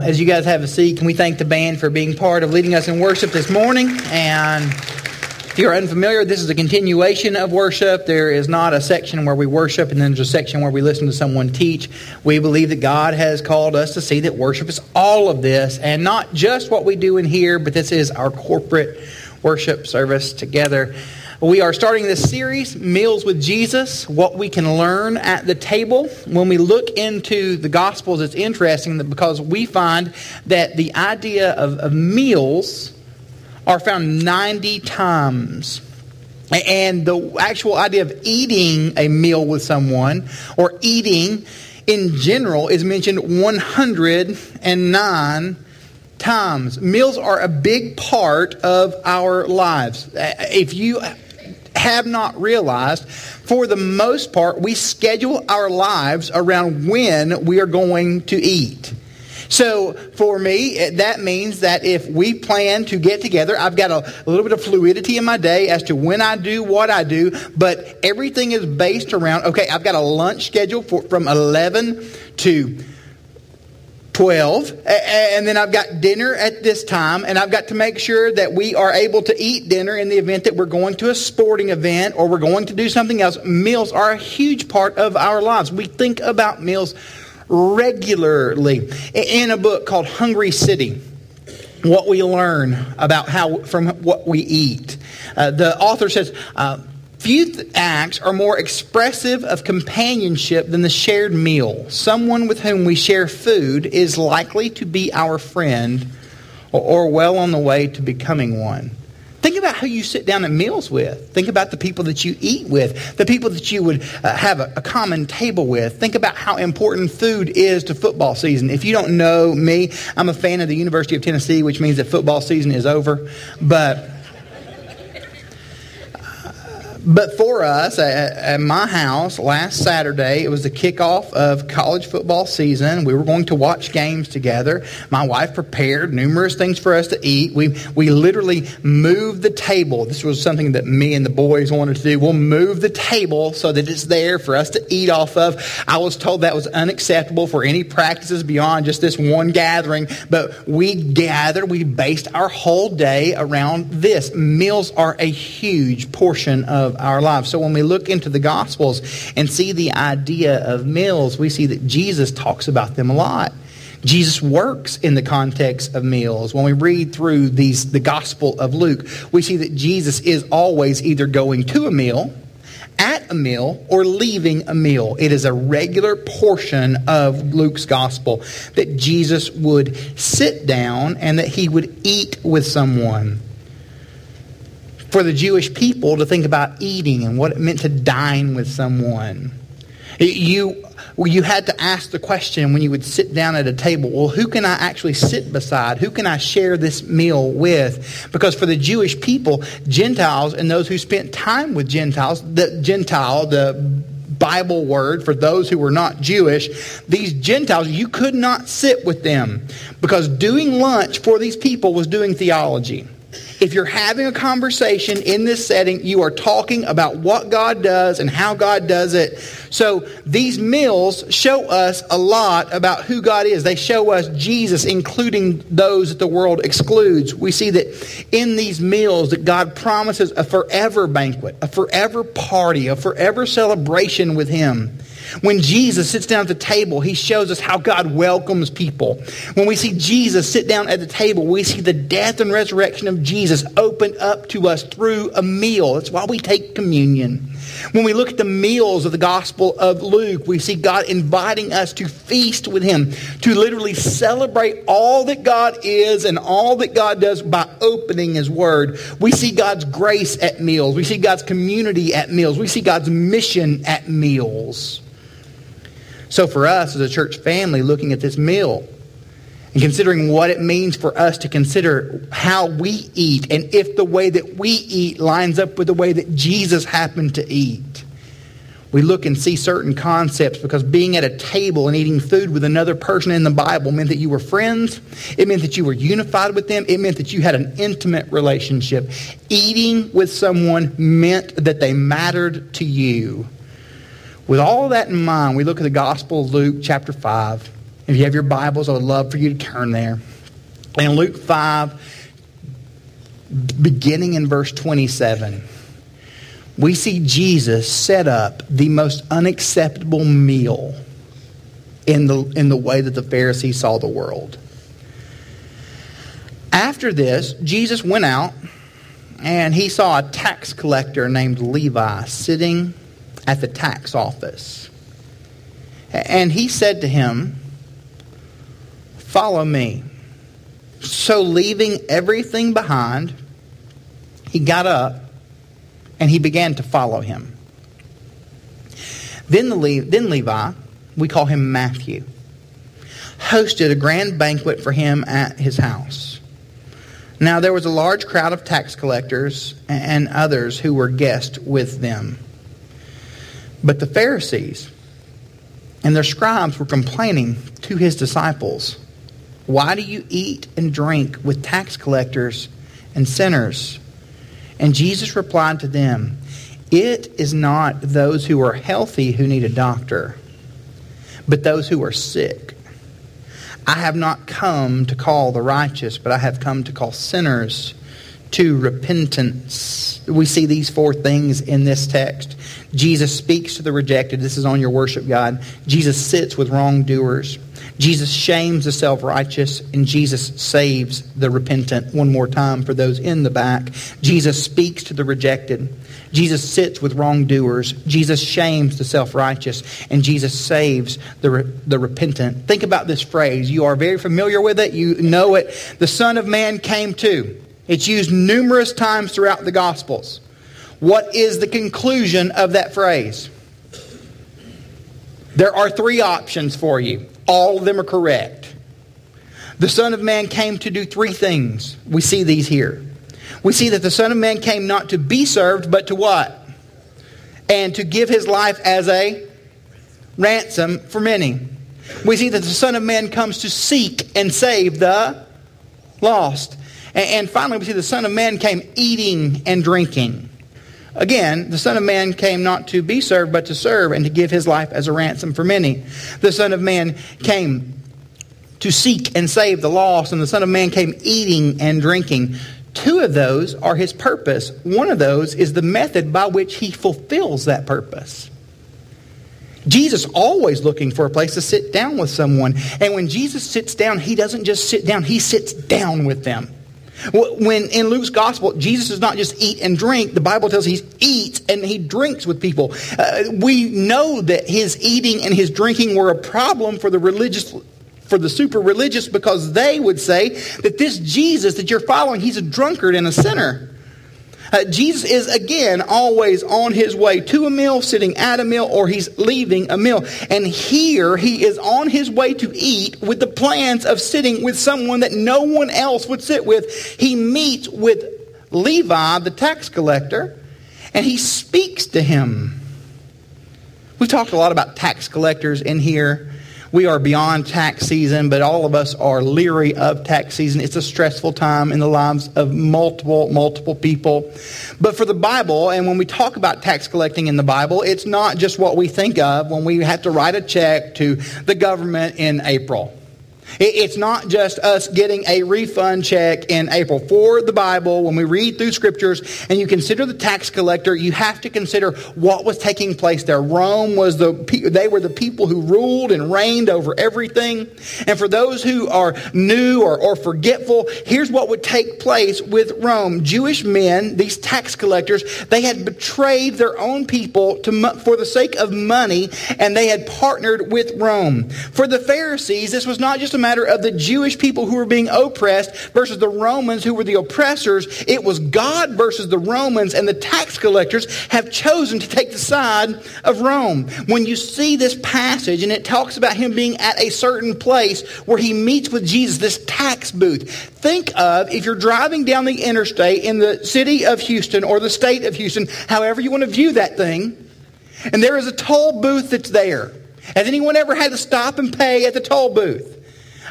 As you guys have a seat, can we thank the band for being part of leading us in worship this morning? And if you're unfamiliar, this is a continuation of worship. There is not a section where we worship and then there's a section where we listen to someone teach. We believe that God has called us to see that worship is all of this and not just what we do in here, but this is our corporate worship service together. We are starting this series, Meals with Jesus, what we can learn at the table. When we look into the Gospels, it's interesting because we find that the idea of, of meals are found 90 times. And the actual idea of eating a meal with someone or eating in general is mentioned 109 times. Meals are a big part of our lives. If you have not realized, for the most part, we schedule our lives around when we are going to eat. So for me, that means that if we plan to get together, I've got a, a, little bit of fluidity in my day as to when I do what I do, but everything is based around, okay, I've got a lunch schedule for, from 11 to 12 and then I've got dinner at this time and I've got to make sure that we are able to eat dinner in the event that we're going to a sporting event or we're going to do something else. Meals are a huge part of our lives. We think about meals regularly. In a book called Hungry City, what we learn about how from what we eat. Uh, the author says, uh, Few acts are more expressive of companionship than the shared meal. Someone with whom we share food is likely to be our friend or, or well on the way to becoming one. Think about who you sit down at meals with. Think about the people that you eat with, the people that you would uh, have a, a, common table with. Think about how important food is to football season. If you don't know me, I'm a fan of the University of Tennessee, which means that football season is over. But but for us at, at, my house last Saturday, it was the kickoff of college football season. We were going to watch games together. My wife prepared numerous things for us to eat. We, we literally moved the table. This was something that me and the boys wanted to do. We'll move the table so that it's there for us to eat off of. I was told that was unacceptable for any practices beyond just this one gathering, but we gathered, we based our whole day around this. Meals are a huge portion of of our lives. So when we look into the Gospels and see the idea of meals, we see that Jesus talks about them a lot. Jesus works in the context of meals. When we read through these, the Gospel of Luke, we see that Jesus is always either going to a meal, at a meal, or leaving a meal. It is a regular portion of Luke's Gospel that Jesus would sit down and that he would eat with someone for the Jewish people to think about eating and what it meant to dine with someone. You, you had to ask the question when you would sit down at a table well, who can I actually sit beside? Who can I share this meal with? Because for the Jewish people, Gentiles and those who spent time with Gentiles, the Gentile, the Bible word for those who were not Jewish, these Gentiles, you could not sit with them because doing lunch for these people was doing theology. If you're having a conversation in this setting, you are talking about what God does and how God does it. So these meals show us a lot about who God is. They show us Jesus, including those that the world excludes. We see that in these meals that God promises a forever banquet, a forever party, a forever celebration with Him. When Jesus sits down at the table, he shows us how God welcomes people. When we see Jesus sit down at the table, we see the death and resurrection of Jesus open up to us through a meal. That's why we take communion. When we look at the meals of the Gospel of Luke, we see God inviting us to feast with Him, to literally celebrate all that God is and all that God does by opening His Word. We see God's grace at meals. We see God's community at meals. We see God's mission at meals. So for us as a church family looking at this meal and considering what it means for us to consider how we eat and if the way that we eat lines up with the way that Jesus happened to eat. We look and see certain concepts because being at a table and eating food with another person in the Bible meant that you were friends. It meant that you were unified with them. It meant that you had an intimate relationship. Eating with someone meant that they mattered to you. With all that in mind, we look at the Gospel of Luke, chapter 5, If you have your Bibles, I would love for you to turn there. In Luke 5, beginning in verse 27, we see Jesus set up the most unacceptable meal in the, in the way that the Pharisees saw the world. After this, Jesus went out and he saw a tax collector named Levi sitting at the tax office. And he said to him, Follow me. So, leaving everything behind, he got up and he began to follow him. Then, the Le- then Levi, we call him Matthew, hosted a grand banquet for him at his house. Now there was a large crowd of tax collectors and others who were guests with them. But the Pharisees and their scribes were complaining to his disciples, Why do you eat and drink with tax collectors and sinners? And Jesus replied to them, It is not those who are healthy who need a doctor, but those who are sick. I have not come to call the righteous, but I have come to call sinners to repentance. We see these four things in this text. Jesus speaks to the rejected. This is on your worship guide. Jesus sits with wrongdoers. Jesus shames the self righteous, and Jesus saves the repentant. One more time for those in the back. Jesus speaks to the rejected. Jesus sits with wrongdoers. Jesus shames the self righteous, and Jesus saves the, re- the repentant. Think about this phrase. You are very familiar with it, you know it. The Son of Man came to. It's used numerous times throughout the Gospels. What is the conclusion of that phrase? There are three options for you. All of them are correct. The Son of Man came to do three things. We see these here. We see that the Son of Man came not to be served, but to what? And to give his life as a ransom for many. We see that the Son of Man comes to seek and save the lost. And finally, we see the Son of Man came eating and drinking. Again, the Son of Man came not to be served, but to serve and to give his life as a ransom for many. The Son of Man came to seek and save the lost, and the Son of Man came eating and drinking. Two of those are his purpose. One of those is the method by which he fulfills that purpose. Jesus always looking for a place to sit down with someone. And when Jesus sits down, he doesn't just sit down, he sits down with them. When in Luke's gospel, Jesus does not just eat and drink, the Bible tells he eats and he drinks with people. Uh, we know that his eating and his drinking were a problem for the religious for the super religious because they would say that this Jesus that you're following, he's a drunkard and a sinner. Uh, Jesus is again always on his way to a meal, sitting at a meal, or he's leaving a meal. And here he is on his way to eat with the plans of sitting with someone that no one else would sit with. He meets with Levi, the tax collector, and he speaks to him. We've talked a lot about tax collectors in here. We are beyond tax season, but all of us are leery of tax season. It's a stressful time in the lives of multiple, multiple people. But for the Bible, and when we talk about tax collecting in the Bible, it's not just what we think of when we have to write a check to the government in April. It's not just us getting a refund check in April. For the Bible, when we read through scriptures and you consider the tax collector, you have to consider what was taking place there. Rome was the, they were the people who ruled and reigned over everything. And for those who are new or, or forgetful, here's what would take place with Rome. Jewish men, these tax collectors, they had betrayed their own people to, for the sake of money and they had partnered with Rome. For the Pharisees, this was not just a matter of the Jewish people who were being oppressed versus the Romans who were the oppressors. It was God versus the Romans, and the tax collectors have chosen to take the side of Rome. When you see this passage and it talks about him being at a certain place where he meets with Jesus, this tax booth, think of if you're driving down the interstate in the city of Houston or the state of Houston, however you want to view that thing, and there is a toll booth that's there. Has anyone ever had to stop and pay at the toll booth?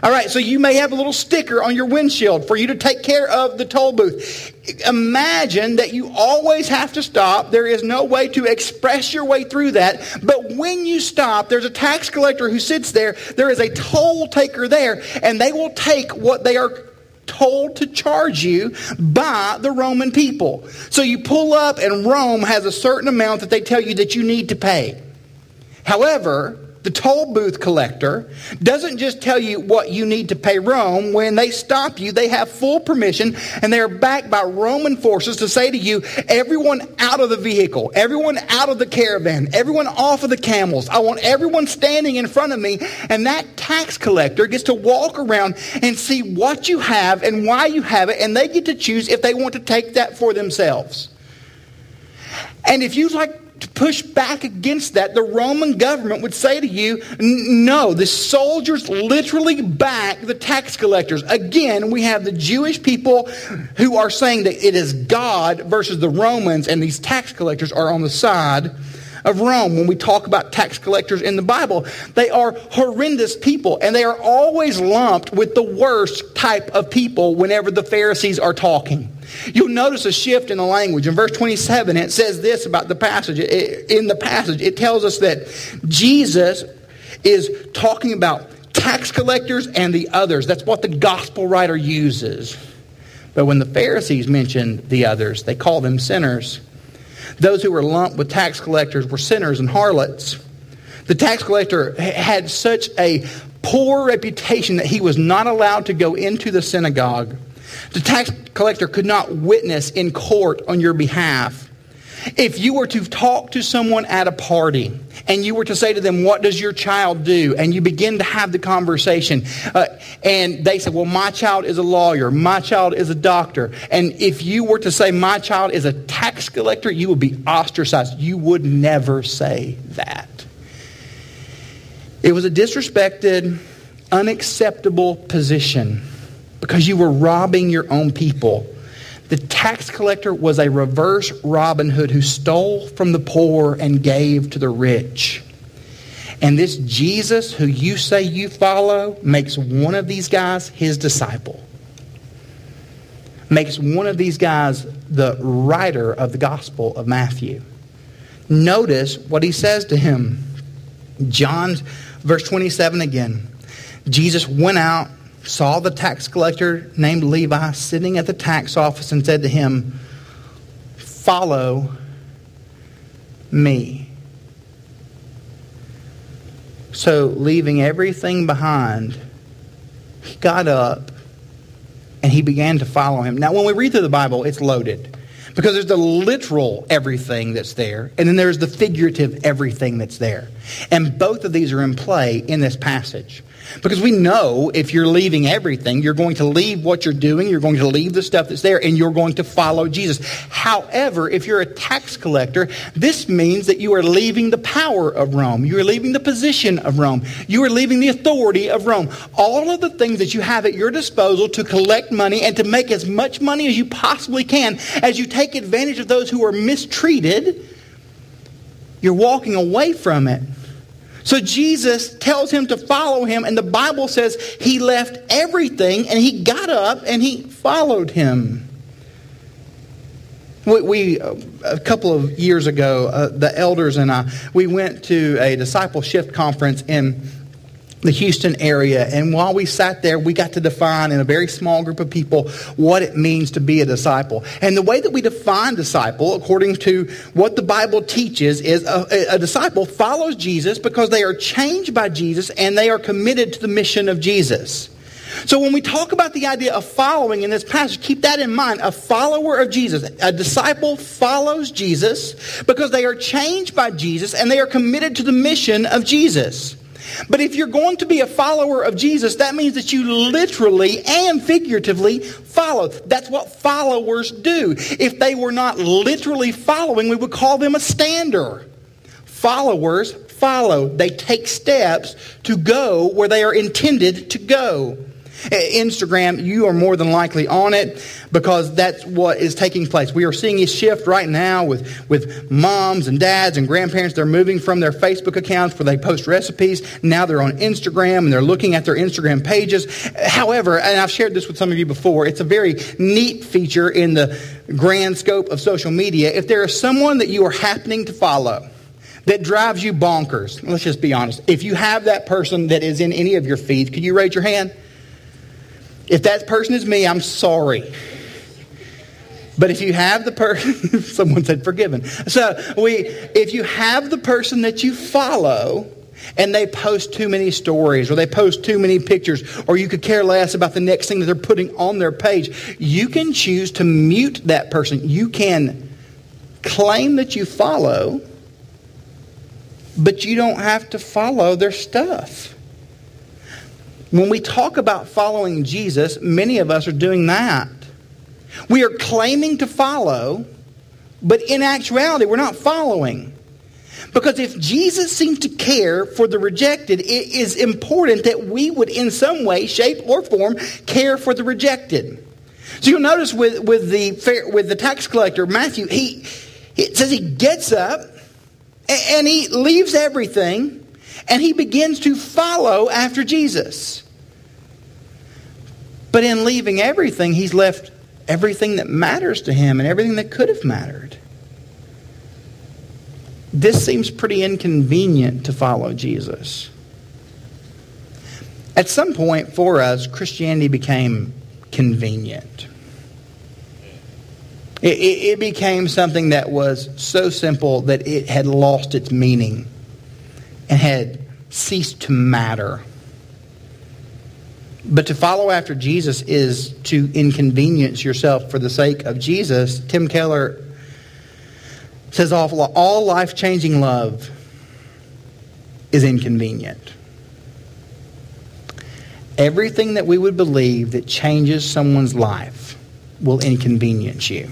All right, so you may have a little sticker on your windshield for you to take care of the toll booth. Imagine that you always have to stop. There is no way to express your way through that. But when you stop, there's a tax collector who sits there. There is a toll taker there, and they will take what they are told to charge you by the Roman people. So you pull up, and Rome has a certain amount that they tell you that you need to pay. However, the toll booth collector doesn't just tell you what you need to pay Rome. When they stop you, they have full permission and they are backed by Roman forces to say to you, everyone out of the vehicle, everyone out of the caravan, everyone off of the camels. I want everyone standing in front of me. And that tax collector gets to walk around and see what you have and why you have it. And they get to choose if they want to take that for themselves. And if you like to push back against that, the Roman government would say to you, no, the soldiers literally back the tax collectors. Again, we have the Jewish people who are saying that it is God versus the Romans, and these tax collectors are on the side of Rome. When we talk about tax collectors in the Bible, they are horrendous people, and they are always lumped with the worst type of people whenever the Pharisees are talking. You'll notice a shift in the language. In verse 27, it says this about the passage. In the passage, it tells us that Jesus is talking about tax collectors and the others. That's what the gospel writer uses. But when the Pharisees mention the others, they call them sinners. Those who were lumped with tax collectors were sinners and harlots. The tax collector had such a poor reputation that he was not allowed to go into the synagogue. The tax collector could not witness in court on your behalf. If you were to talk to someone at a party and you were to say to them, What does your child do? and you begin to have the conversation, uh, and they say, Well, my child is a lawyer, my child is a doctor. And if you were to say, My child is a tax collector, you would be ostracized. You would never say that. It was a disrespected, unacceptable position because you were robbing your own people. The tax collector was a reverse Robin Hood who stole from the poor and gave to the rich. And this Jesus who you say you follow makes one of these guys his disciple. Makes one of these guys the writer of the Gospel of Matthew. Notice what he says to him. John, verse 27 again. Jesus went out saw the tax collector named Levi sitting at the tax office and said to him, Follow me. So, leaving everything behind, he got up and he began to follow him. Now, when we read through the Bible, it's loaded because there's the literal everything that's there, and then there's the figurative everything that's there. And both of these are in play in this passage. Because we know if you're leaving everything, you're going to leave what you're doing, you're going to leave the stuff that's there, and you're going to follow Jesus. However, if you're a tax collector, this means that you are leaving the power of Rome. You are leaving the position of Rome. You are leaving the authority of Rome. All of the things that you have at your disposal to collect money and to make as much money as you possibly can as you take advantage of those who are mistreated, you're walking away from it so Jesus tells him to follow him, and the Bible says he left everything and he got up and he followed him. We, we a couple of years ago, uh, the elders and I, we went to a discipleship conference in the Houston area. And while we sat there, we got to define in a very small group of people what it means to be a disciple. And the way that we define disciple, according to what the Bible teaches, is a, a disciple follows Jesus because they are changed by Jesus and they are committed to the mission of Jesus. So when we talk about the idea of following in this passage, keep that in mind. A follower of Jesus, a disciple follows Jesus because they are changed by Jesus and they are committed to the mission of Jesus. But if you're going to be a follower of Jesus, that means that you literally and figuratively follow. That's what followers do. If they were not literally following, we would call them a stander. Followers follow. They take steps to go where they are intended to go. Eh, Instagram, you are more than likely on it because that's what is taking place. We are seeing a shift right now with, with moms and dads and grandparents. They're moving from their Facebook accounts where they post recipes. Now they're on Instagram and they're looking at their Instagram pages. However, and I've shared this with some of you before, it's a very neat feature in the grand scope of social media. If there is someone that you are happening to follow, that drives you bonkers. Let's just be honest. If you have that person that is in any of your feeds, could you raise your hand? If that person is me, I'm sorry. But if you have the person, someone said forgiven. So we, if you have the person that you follow, and they post too many stories or they post too many pictures or you could care less about the next thing that they're putting on their page, you can choose to mute that person. You can claim that you follow, but you don't have to follow their stuff. When we talk about following Jesus, many of us are doing that. We are claiming to follow, but in actuality, we're not following. Because if Jesus seems to care for the rejected, it is important that we would, in some way, shape, or form, care for the rejected. So you'll notice with, with, the, with the tax collector, Matthew, he, it says he gets up and he leaves everything and he begins to follow after Jesus. But in leaving everything, he's left everything that matters to him and everything that could have mattered. This seems pretty inconvenient to follow Jesus. At some point for us, Christianity became convenient. It, it, it, became something that was so simple that it had lost its meaning and had ceased to matter. But to follow after Jesus is to inconvenience yourself for the sake of Jesus. Tim Keller says all life changing love is inconvenient. Everything that we would believe that changes someone's life will inconvenience you.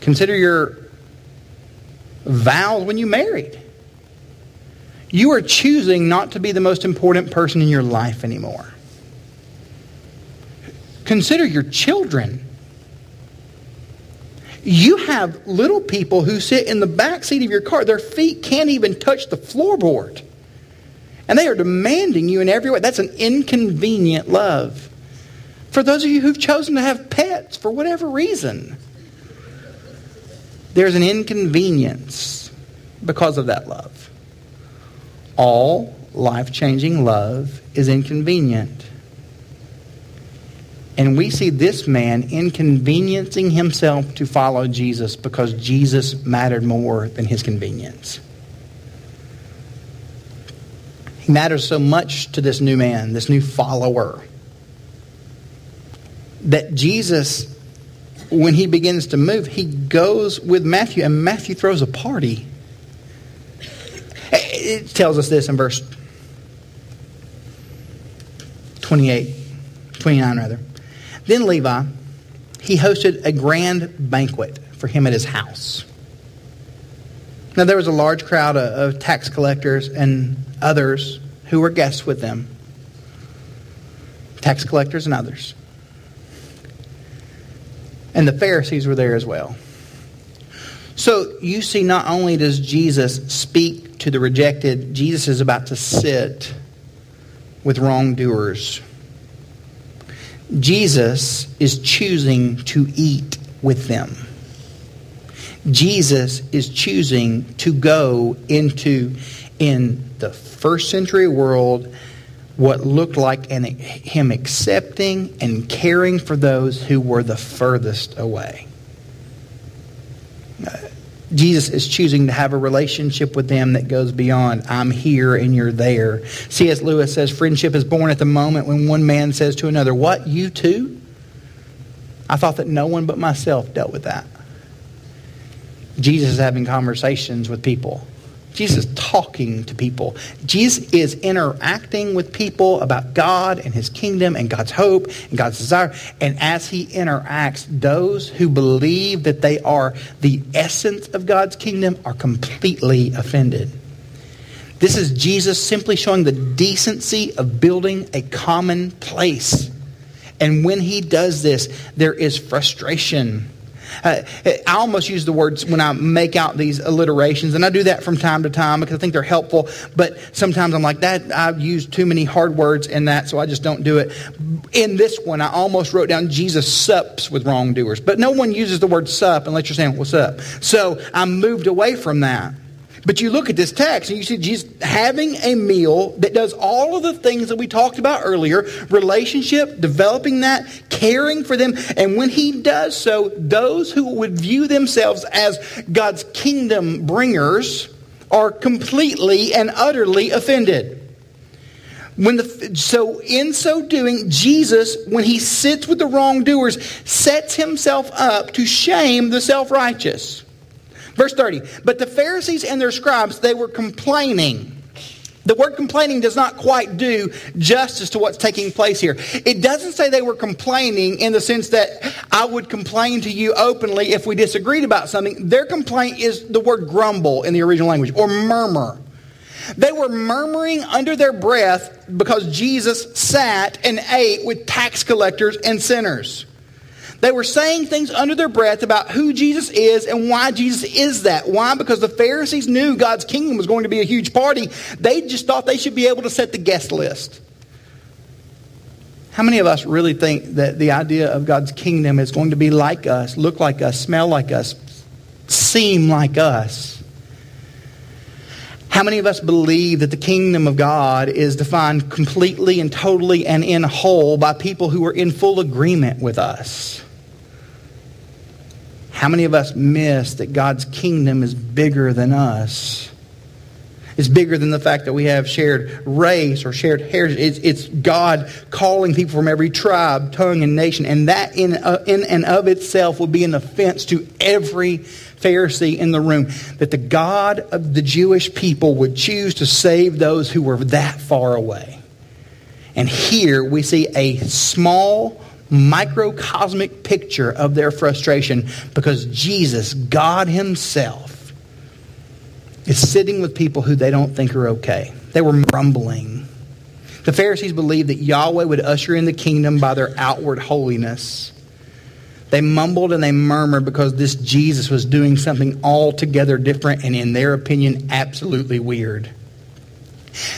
Consider your vows when you married. You are choosing not to be the most important person in your life anymore. Consider your children. You have little people who sit in the back seat of your car. Their feet can't even touch the floorboard. And they are demanding you in every way. That's an inconvenient love. For those of you who've chosen to have pets for whatever reason, there's an inconvenience because of that love. All life changing love is inconvenient. And we see this man inconveniencing himself to follow Jesus because Jesus mattered more than his convenience. He matters so much to this new man, this new follower, that Jesus when he begins to move, he goes with Matthew, and Matthew throws a party. It tells us this in verse 28, 29 rather. Then Levi, he hosted a grand banquet for him at his house. Now there was a large crowd of tax collectors and others who were guests with them. Tax collectors and others. And the Pharisees were there as well. So you see, not only does Jesus speak to the rejected, Jesus is about to sit with wrongdoers. Jesus is choosing to eat with them. Jesus is choosing to go into, in the first century world, what looked like an, him accepting and caring for those who were the furthest away. Jesus is choosing to have a relationship with them that goes beyond, I'm here and you're there. C.S. Lewis says, Friendship is born at the moment when one man says to another, What, you too? I thought that no one but myself dealt with that. Jesus is having conversations with people Jesus is talking to people. Jesus is interacting with people about God and his kingdom and God's hope and God's desire. And as he interacts, those who believe that they are the essence of God's kingdom are completely offended. This is Jesus simply showing the decency of building a common place. And when he does this, there is frustration. Uh, I almost use the words when I make out these alliterations, and I do that from time to time because I think they're helpful. But sometimes I'm like, that I've used too many hard words in that, so I just don't do it. In this one, I almost wrote down Jesus sups with wrongdoers, but no one uses the word sup unless you're saying what's up. So I moved away from that. But you look at this text and you see Jesus having a meal that does all of the things that we talked about earlier relationship, developing that, caring for them. And when he does so, those who would view themselves as God's kingdom bringers are completely and utterly offended. When the, so in so doing, Jesus, when he sits with the wrongdoers, sets himself up to shame the self-righteous. Verse 30. But the Pharisees and their scribes, they were complaining. The word complaining does not quite do justice to what's taking place here. It doesn't say they were complaining in the sense that I would complain to you openly if we disagreed about something. Their complaint is the word grumble in the original language or murmur. They were murmuring under their breath because Jesus sat and ate with tax collectors and sinners. They were saying things under their breath about who Jesus is and why Jesus is that. Why? Because the Pharisees knew God's kingdom was going to be a huge party. They just thought they should be able to set the guest list. How many of us really think that the idea of God's kingdom is going to be like us, look like us, smell like us, seem like us? How many of us believe that the kingdom of God is defined completely and totally and in whole by people who are in full agreement with us? How many of us miss that God's kingdom is bigger than us? It's bigger than the fact that we have shared race or shared heritage. It's, it's God calling people from every tribe, tongue, and nation. And that in, uh, in and of itself would be an offense to every Pharisee in the room. That the God of the Jewish people would choose to save those who were that far away. And here we see a small microcosmic picture of their frustration because Jesus, God Himself, is sitting with people who they don't think are okay. They were grumbling. The Pharisees believed that Yahweh would usher in the kingdom by their outward holiness. They mumbled and they murmured because this Jesus was doing something altogether different and, in their opinion, absolutely weird.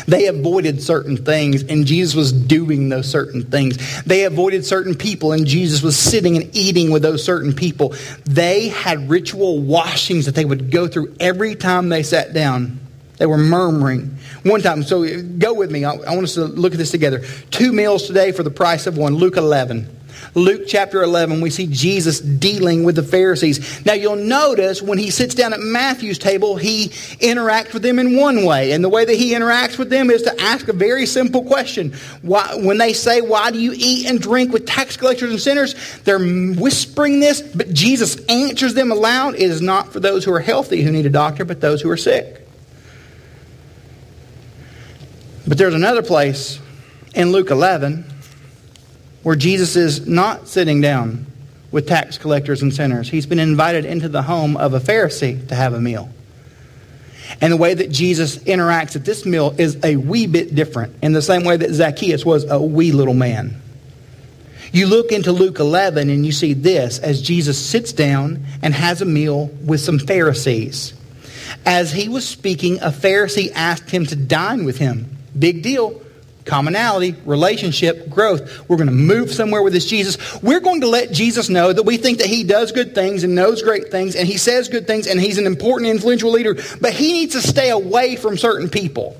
They avoided certain things, and Jesus was doing those certain things. They avoided certain people, and Jesus was sitting and eating with those certain people. They had ritual washings that they would go through every time they sat down. They were murmuring. One time, so go with me. I, want us to look at this together. Two meals today for the price of one. Luke 11. Luke chapter 11, we see Jesus dealing with the Pharisees. Now, you'll notice when he sits down at Matthew's table, he interacts with them in one way. And the way that he interacts with them is to ask a very simple question. Why, when they say, Why do you eat and drink with tax collectors and sinners? They're whispering this, but Jesus answers them aloud. It is not for those who are healthy who need a doctor, but those who are sick. But there's another place in Luke 11 where Jesus is not sitting down with tax collectors and sinners. He's been invited into the home of a Pharisee to have a meal. And the way that Jesus interacts at this meal is a wee bit different, in the same way that Zacchaeus was a wee little man. You look into Luke 11 and you see this as Jesus sits down and has a meal with some Pharisees. As he was speaking, a Pharisee asked him to dine with him. Big deal commonality, relationship, growth. We're going to move somewhere with this Jesus. We're going to let Jesus know that we think that he does good things and knows great things and he says good things and he's an important, influential leader, but he needs to stay away from certain people.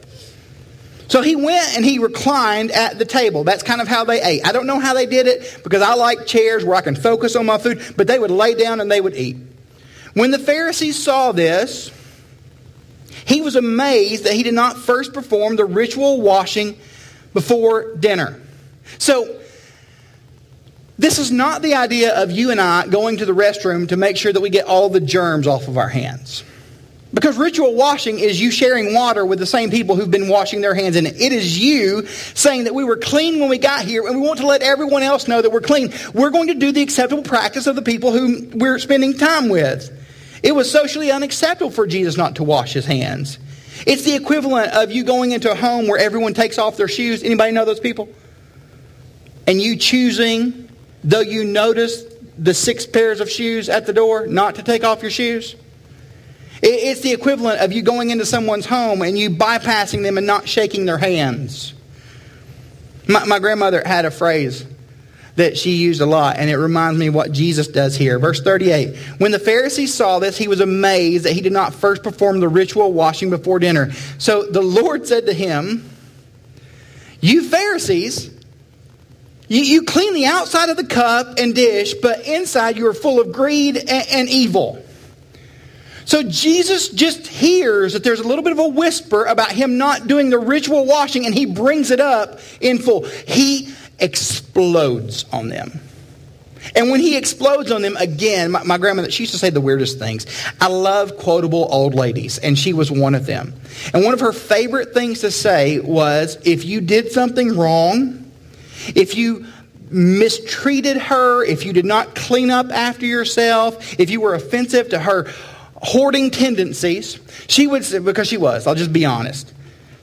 So he went and he reclined at the table. That's kind of how they ate. I don't know how they did it because I like chairs where I can focus on my food, but they would lay down and they would eat. When the Pharisees saw this, he was amazed that he did not first perform the ritual washing before dinner. So, this is not the idea of you and I going to the restroom to make sure that we get all the germs off of our hands. Because ritual washing is you sharing water with the same people who've been washing their hands in it. It is you saying that we were clean when we got here and we want to let everyone else know that we're clean. We're going to do the acceptable practice of the people whom we're spending time with. It was socially unacceptable for Jesus not to wash his hands. It's the equivalent of you going into a home where everyone takes off their shoes. Anybody know those people? And you choosing, though you notice the six pairs of shoes at the door, not to take off your shoes. It's the equivalent of you going into someone's home and you bypassing them and not shaking their hands. My, my grandmother had a phrase that she used a lot, and it reminds me what Jesus does here. Verse 38 When the Pharisees saw this, he was amazed that he did not first perform the ritual washing before dinner. So the Lord said to him, You Pharisees, you, you clean the outside of the cup and dish, but inside you are full of greed and, and evil. So Jesus just hears that there's a little bit of a whisper about him not doing the ritual washing, and he brings it up in full. He explodes on them. And when he explodes on them again, my, my, grandmother, she used to say the weirdest things. I love quotable old ladies, and she was one of them. And one of her favorite things to say was if you did something wrong, if you mistreated her, if you did not clean up after yourself, if you were offensive to her hoarding tendencies, she would say, because she was, I'll just be honest,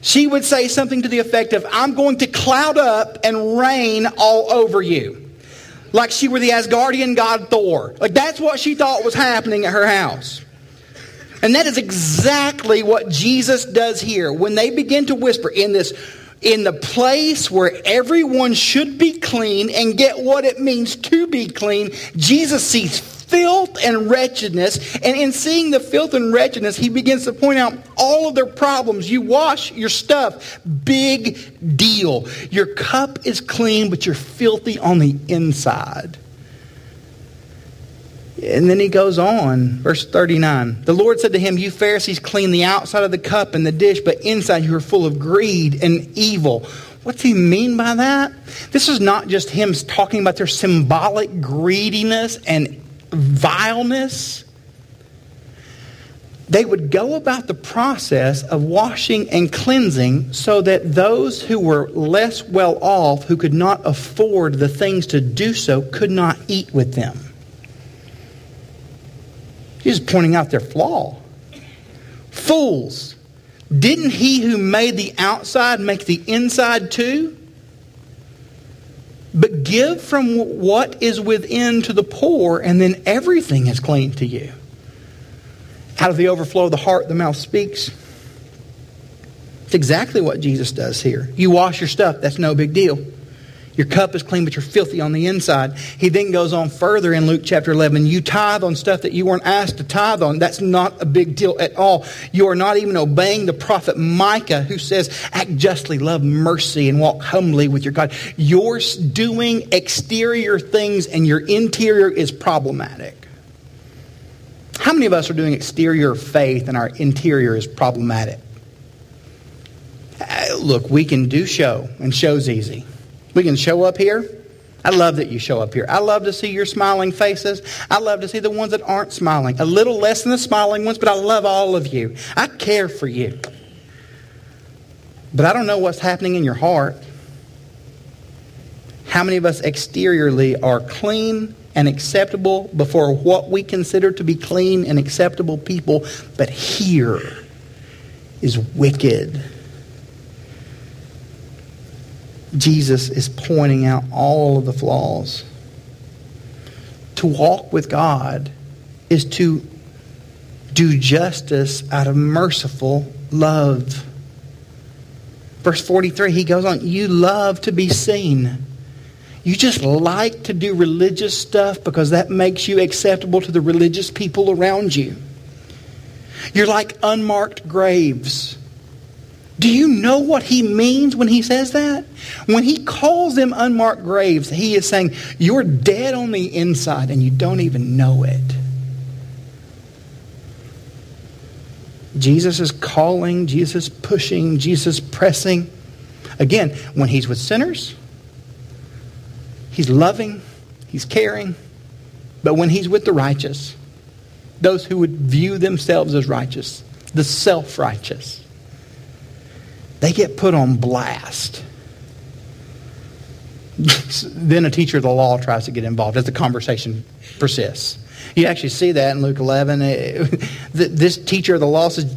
she would say something to the effect of, I'm going to cloud up and rain all over you. Like she were the Asgardian god Thor. Like that's what she thought was happening at her house. And that is exactly what Jesus does here. When they begin to whisper in this, in the place where everyone should be clean and get what it means to be clean, Jesus sees filth and wretchedness. And in seeing the filth and wretchedness, he begins to point out all of their problems. You wash your stuff, big deal. Your cup is clean, but you're filthy on the inside. And then he goes on, verse 39. The Lord said to him, You Pharisees clean the outside of the cup and the dish, but inside you are full of greed and evil. What's he mean by that? This is not just him talking about their symbolic greediness and vileness, they would go about the process of washing and cleansing so that those who were less well off, who could not afford the things to do so, could not eat with them. He's pointing out their flaw. Fools, didn't he who made the outside make the inside too? But give from what is within to the poor, and then everything is clean to you. Out of the overflow of the heart, the mouth speaks. It's exactly what Jesus does here. You wash your stuff, that's no big deal. Your cup is clean, but you're filthy on the inside. He then goes on further in Luke chapter 11. You tithe on stuff that you weren't asked to tithe on. That's not a big deal at all. You are not even obeying the prophet Micah who says, act justly, love mercy, and walk humbly with your God. You're doing exterior things and your interior is problematic. How many of us are doing exterior faith and our interior is problematic? Uh, look, we can do show, and show's easy. We can show up here. I love that you show up here. I love to see your smiling faces. I love to see the ones that aren't smiling. A little less than the smiling ones, but I love all of you. I care for you. But I don't know what's happening in your heart. How many of us exteriorly are clean and acceptable before what we consider to be clean and acceptable people, but here is wicked Jesus is pointing out all of the flaws. To walk with God is to do justice out of merciful love. Verse 43, he goes on, You love to be seen. You just like to do religious stuff because that makes you acceptable to the religious people around you. You're like unmarked graves. Do you know what he means when he says that? When he calls them unmarked graves, he is saying, You're dead on the inside and you don't even know it. Jesus is calling, Jesus pushing, Jesus pressing. Again, when he's with sinners, he's loving, he's caring. But when he's with the righteous, those who would view themselves as righteous, the self righteous, they get put on blast. then a teacher of the law tries to get involved as the conversation persists. You actually see that in Luke 11. Eh, this teacher of the law says,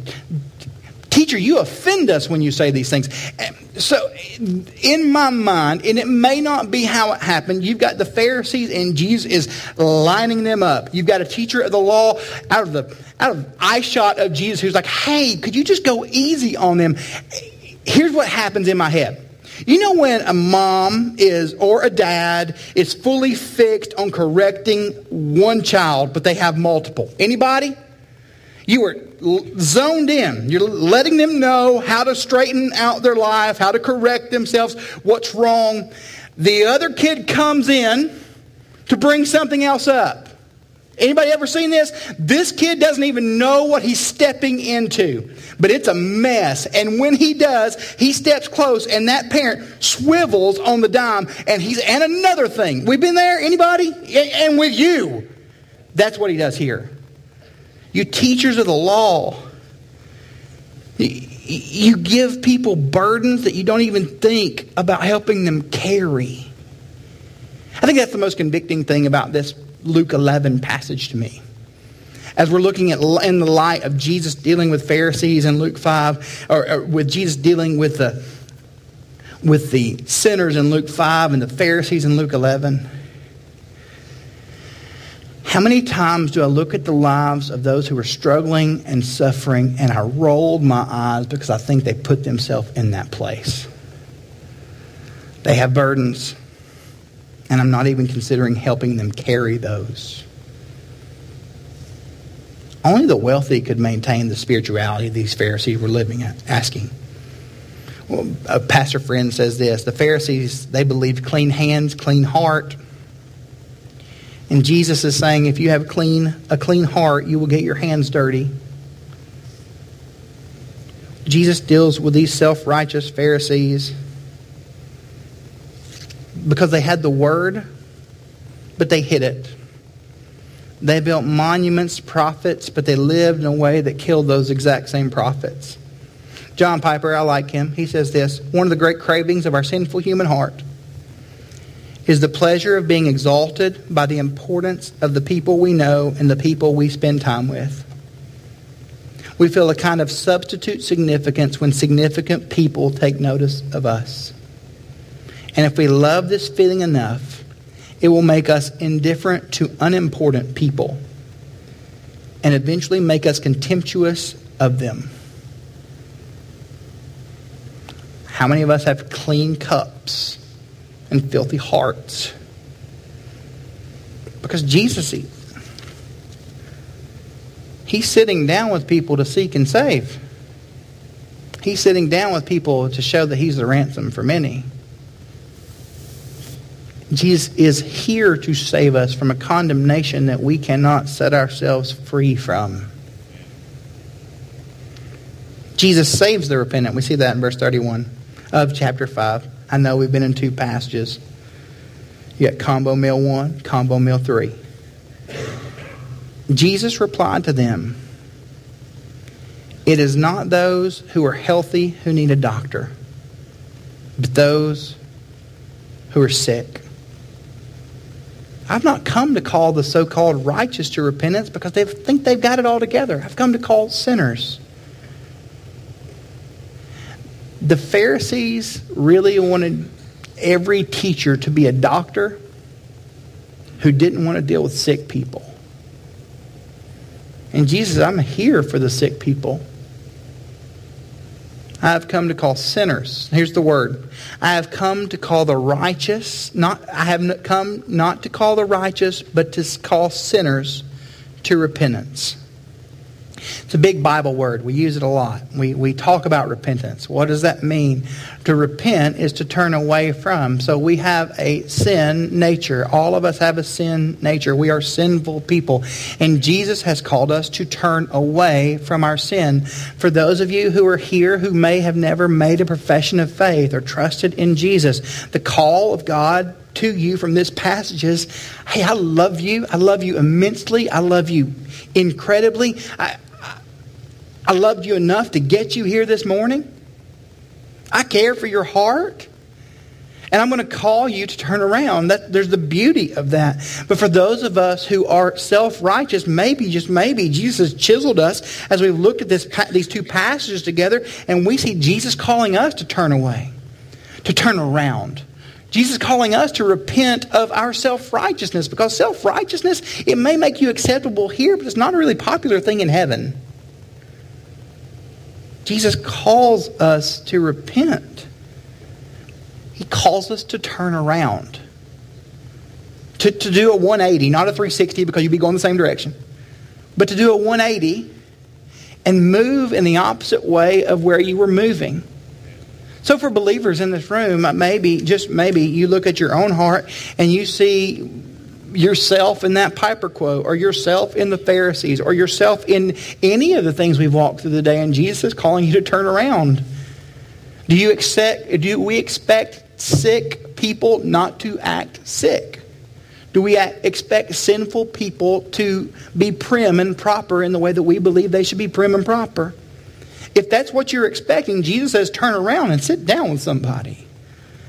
Teacher, you offend us when you say these things. Eh, so, eh, in my mind, and it may not be how it happened, you've got the Pharisees and Jesus is lining them up. You've got a teacher of the law out of the out of eye shot of Jesus who's like, hey, could you just go easy on them? Here's what happens in my head. You know when a mom is or a dad is fully fixed on correcting one child, but they have multiple. Anybody? You are zoned in. You're letting them know how to straighten out their life, how to correct themselves, what's wrong. The other kid comes in to bring something else up. Anybody ever seen this? This kid doesn't even know what he's stepping into, but it's a mess. And when he does, he steps close, and that parent swivels on the dime. And he's and another thing. We've been there. Anybody? And with you, that's what he does here. You teachers of the law, you give people burdens that you don't even think about helping them carry. I think that's the most convicting thing about this Luke 11 passage to me. As we're looking at in the light of Jesus dealing with Pharisees in Luke 5, or, or with Jesus dealing with the, with the sinners in Luke 5 and the Pharisees in Luke 11, how many times do I look at the lives of those who are struggling and suffering and I rolled my eyes because I think they put themselves in that place? They have burdens and I'm not even considering helping them carry those. Only the wealthy could maintain the spirituality these Pharisees were living at, asking. Well, a pastor friend says this the Pharisees, they believed clean hands, clean heart. And Jesus is saying if you have clean, a clean heart, you will get your hands dirty. Jesus deals with these self righteous Pharisees because they had the word, but they hid it. They built monuments, prophets, but they lived in a way that killed those exact same prophets. John Piper, I like him. He says this One of the great cravings of our sinful human heart is the pleasure of being exalted by the importance of the people we know and the people we spend time with. We feel a kind of substitute significance when significant people take notice of us. And if we love this feeling enough, it will make us indifferent to unimportant people and eventually make us contemptuous of them. How many of us have clean cups and filthy hearts? Because Jesus, he's sitting down with people to seek and save. He's sitting down with people to show that he's the ransom for many. Jesus is here to save us from a condemnation that we cannot set ourselves free from. Jesus saves the repentant. We see that in verse 31 of chapter 5. I know we've been in two passages. You got combo meal 1, combo meal 3. Jesus replied to them, It is not those who are healthy who need a doctor, but those who are sick. I've not come to call the so called righteous to repentance because they think they've got it all together. I've come to call sinners. The Pharisees really wanted every teacher to be a doctor who didn't want to deal with sick people. And Jesus, I'm here for the sick people. I have come to call sinners. Here's the word. I have come to call the righteous, not I have come not to call the righteous, but to call sinners to repentance. It's a big Bible word. We use it a lot. We, we talk about repentance. What does that mean? To repent is to turn away from. So we have a sin nature. All of us have a sin nature. We are sinful people. And Jesus has called us to turn away from our sin. For those of you who are here who may have never made a profession of faith or trusted in Jesus, the call of God to you from this passage is hey, I love you. I love you immensely. I love you incredibly. I, I loved you enough to get you here this morning. I care for your heart. And I'm going to call you to turn around. That, there's the beauty of that. But for those of us who are self-righteous, maybe, just maybe, Jesus has chiseled us as we look at this, these two passages together and we see Jesus calling us to turn away, to turn around. Jesus calling us to repent of our self-righteousness because self-righteousness, it may make you acceptable here, but it's not a really popular thing in heaven. Jesus calls us to repent. He calls us to turn around. To, to do a 180, not a 360 because you'd be going the same direction, but to do a 180 and move in the opposite way of where you were moving. So, for believers in this room, maybe, just maybe, you look at your own heart and you see yourself in that Piper quote, or yourself in the Pharisees, or yourself in any of the things we've walked through the day, and Jesus is calling you to turn around. Do you expect, do we expect sick people not to act sick? Do we expect sinful people to be prim and proper in the way that we believe they should be prim and proper? If that's what you're expecting, Jesus says turn around and sit down with somebody.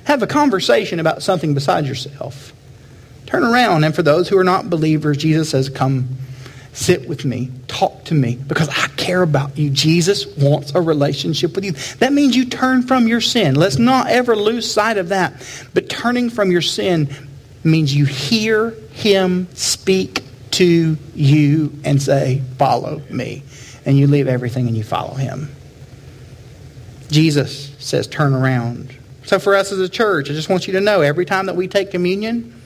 Have a conversation about something besides yourself. Turn around. And for those who are not believers, Jesus says, come sit with me, talk to me, because I care about you. Jesus wants a relationship with you. That means you turn from your sin. Let's not ever lose sight of that. But turning from your sin means you hear him speak to you and say, Follow me. And you leave everything and you follow him. Jesus says, Turn around. So for us as a church, I just want you to know every time that we take communion,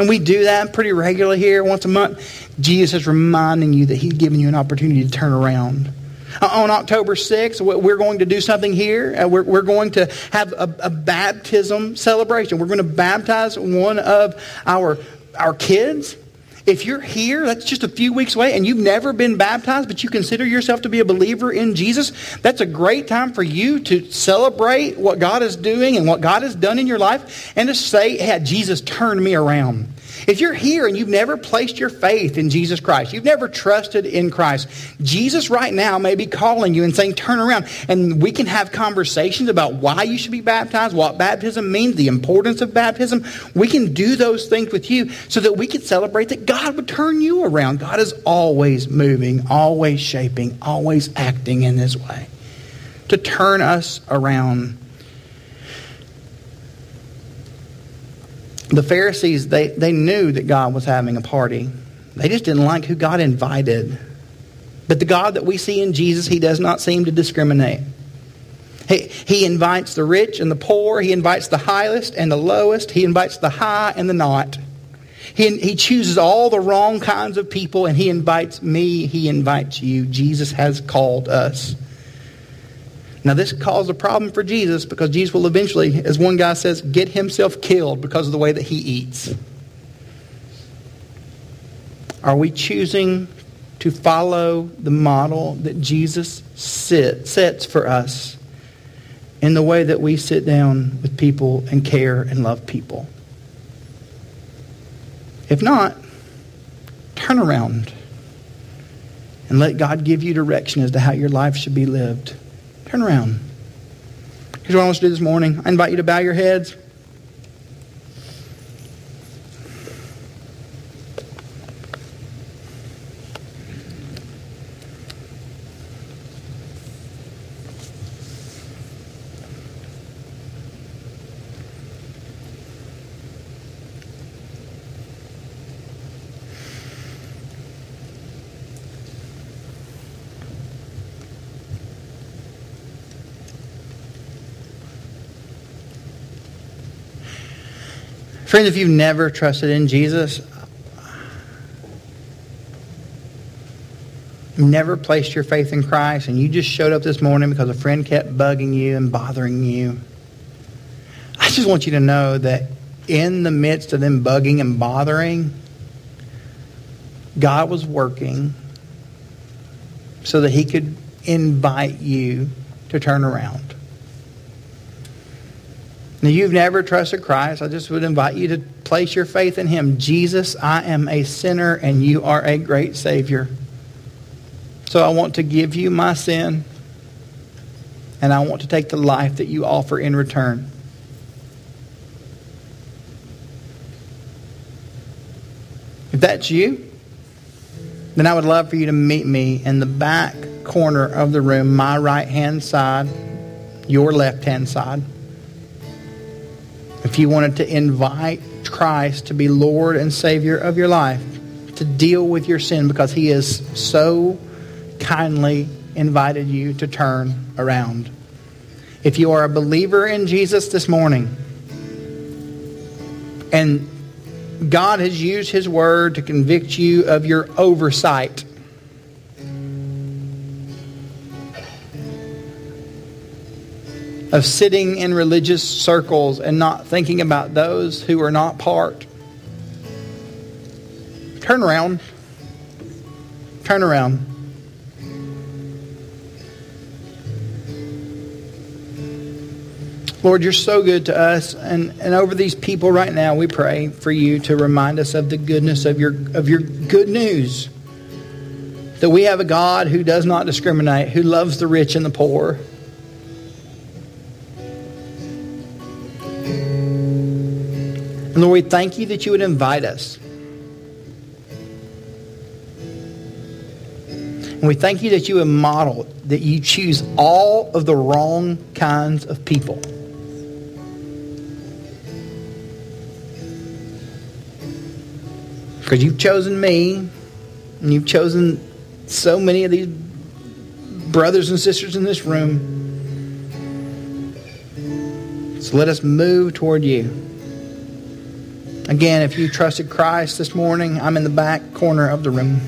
and we do that pretty regularly here once a month. Jesus is reminding you that he's giving you an opportunity to turn around. Uh, on October 6th, we're going to do something here. Uh, we're going to have a baptism celebration. We're going to baptize one of our, our kids. If you're here, that's just a few weeks away, and you've never been baptized, but you consider yourself to be a believer in Jesus, that's a great time for you to celebrate what God is doing and what God has done in your life and to say, hey, Jesus turned me around. If you're here and you've never placed your faith in Jesus Christ, you've never trusted in Christ, Jesus right now may be calling you and saying, turn around. And we can have conversations about why you should be baptized, what baptism means, the importance of baptism. We can do those things with you so that we can celebrate that God would turn you around. God is always moving, always shaping, always acting in this way to turn us around the Pharisees, they, they knew that God was having a party. They just didn't like who God invited. But the God that we see in Jesus, he does not seem to discriminate. He, he invites the rich and the poor. He invites the highest and the lowest. He invites the high and the not. He, he chooses all the wrong kinds of people and he invites me. He invites you. Jesus has called us. Now, this caused a problem for Jesus because Jesus will eventually, as one guy says, get himself killed because of the way that he eats. Are we choosing to follow the model that Jesus sit, sets for us in the way that we sit down with people and care and love people? If not, turn around and let God give you direction as to how your life should be lived. Turn around. Here's what I want to do this morning. I invite you to bow your heads. Friends, if you've never trusted in Jesus, never placed your faith in Christ, and you just showed up this morning because a friend kept bugging you and bothering you, I just want you to know that in the midst of them bugging and bothering, God was working so that He could invite you to turn around. Now, you've never trusted Christ. I just would invite you to place your faith in him. Jesus, I am a sinner and you are a great Savior. So I want to give you my sin and I want to take the life that you offer in return. If that's you, then I would love for you to meet me in the back corner of the room, my right hand side, your left hand side. If you wanted to invite Christ to be Lord and Savior of your life, to deal with your sin because He has so kindly invited you to turn around. If you are a believer in Jesus this morning, and God has used His Word to convict you of your oversight, of sitting in religious circles and not thinking about those who are not part. Turn around. Turn around. Lord, you're so good to us. And, and over these people right now, we pray for you to remind us of the goodness of your, of your good news. That we have a God who does not discriminate, who loves the rich and the poor. Lord, we thank you that you would invite us. And we thank you that you have modeled that you choose all of the wrong kinds of people. Because you've chosen me, and you've chosen so many of these brothers and sisters in this room. So let us move toward you. Again, if you trusted Christ this morning, I'm in the back corner of the room.